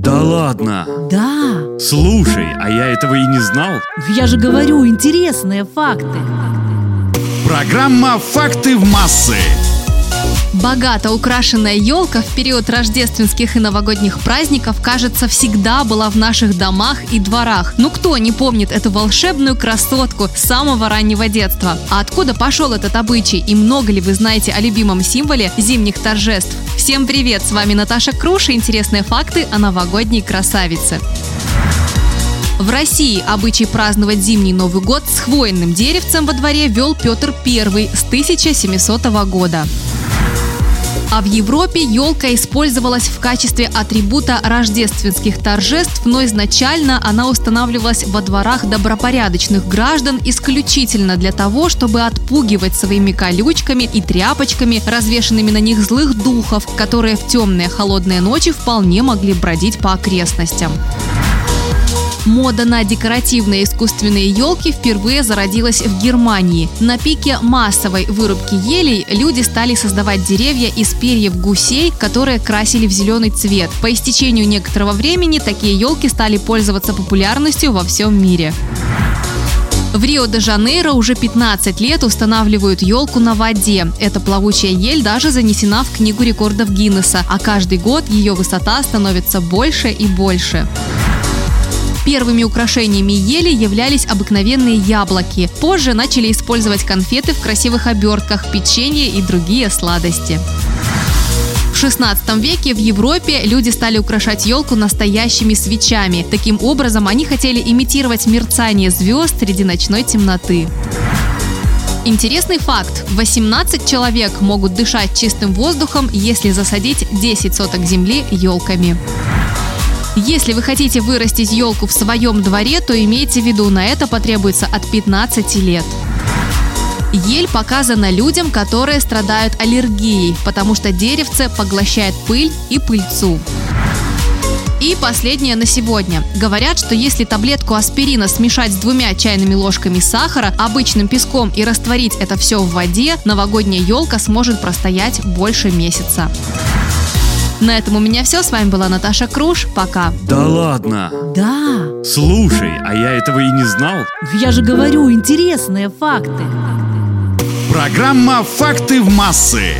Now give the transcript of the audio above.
Да ладно? Да. Слушай, а я этого и не знал. Я же говорю, интересные факты. Программа «Факты в массы». Богато украшенная елка в период рождественских и новогодних праздников, кажется, всегда была в наших домах и дворах. Ну кто не помнит эту волшебную красотку с самого раннего детства? А откуда пошел этот обычай и много ли вы знаете о любимом символе зимних торжеств? Всем привет, с вами Наташа Круш и интересные факты о новогодней красавице. В России обычай праздновать зимний Новый год с хвойным деревцем во дворе вел Петр I с 1700 года. А в Европе елка использовалась в качестве атрибута рождественских торжеств, но изначально она устанавливалась во дворах добропорядочных граждан исключительно для того, чтобы отпугивать своими колючками и тряпочками, развешенными на них злых духов, которые в темные холодные ночи вполне могли бродить по окрестностям. Мода на декоративные искусственные елки впервые зародилась в Германии. На пике массовой вырубки елей люди стали создавать деревья из перьев гусей, которые красили в зеленый цвет. По истечению некоторого времени такие елки стали пользоваться популярностью во всем мире. В Рио-де-Жанейро уже 15 лет устанавливают елку на воде. Эта плавучая ель даже занесена в Книгу рекордов Гиннесса, а каждый год ее высота становится больше и больше. Первыми украшениями ели являлись обыкновенные яблоки. Позже начали использовать конфеты в красивых обертках, печенье и другие сладости. В 16 веке в Европе люди стали украшать елку настоящими свечами. Таким образом, они хотели имитировать мерцание звезд среди ночной темноты. Интересный факт. 18 человек могут дышать чистым воздухом, если засадить 10 соток земли елками. Если вы хотите вырастить елку в своем дворе, то имейте в виду, на это потребуется от 15 лет. Ель показана людям, которые страдают аллергией, потому что деревце поглощает пыль и пыльцу. И последнее на сегодня. Говорят, что если таблетку аспирина смешать с двумя чайными ложками сахара, обычным песком и растворить это все в воде, новогодняя елка сможет простоять больше месяца. На этом у меня все. С вами была Наташа Круш. Пока. Да ладно? Да. Слушай, а я этого и не знал. Я же говорю, интересные факты. Программа «Факты в массы».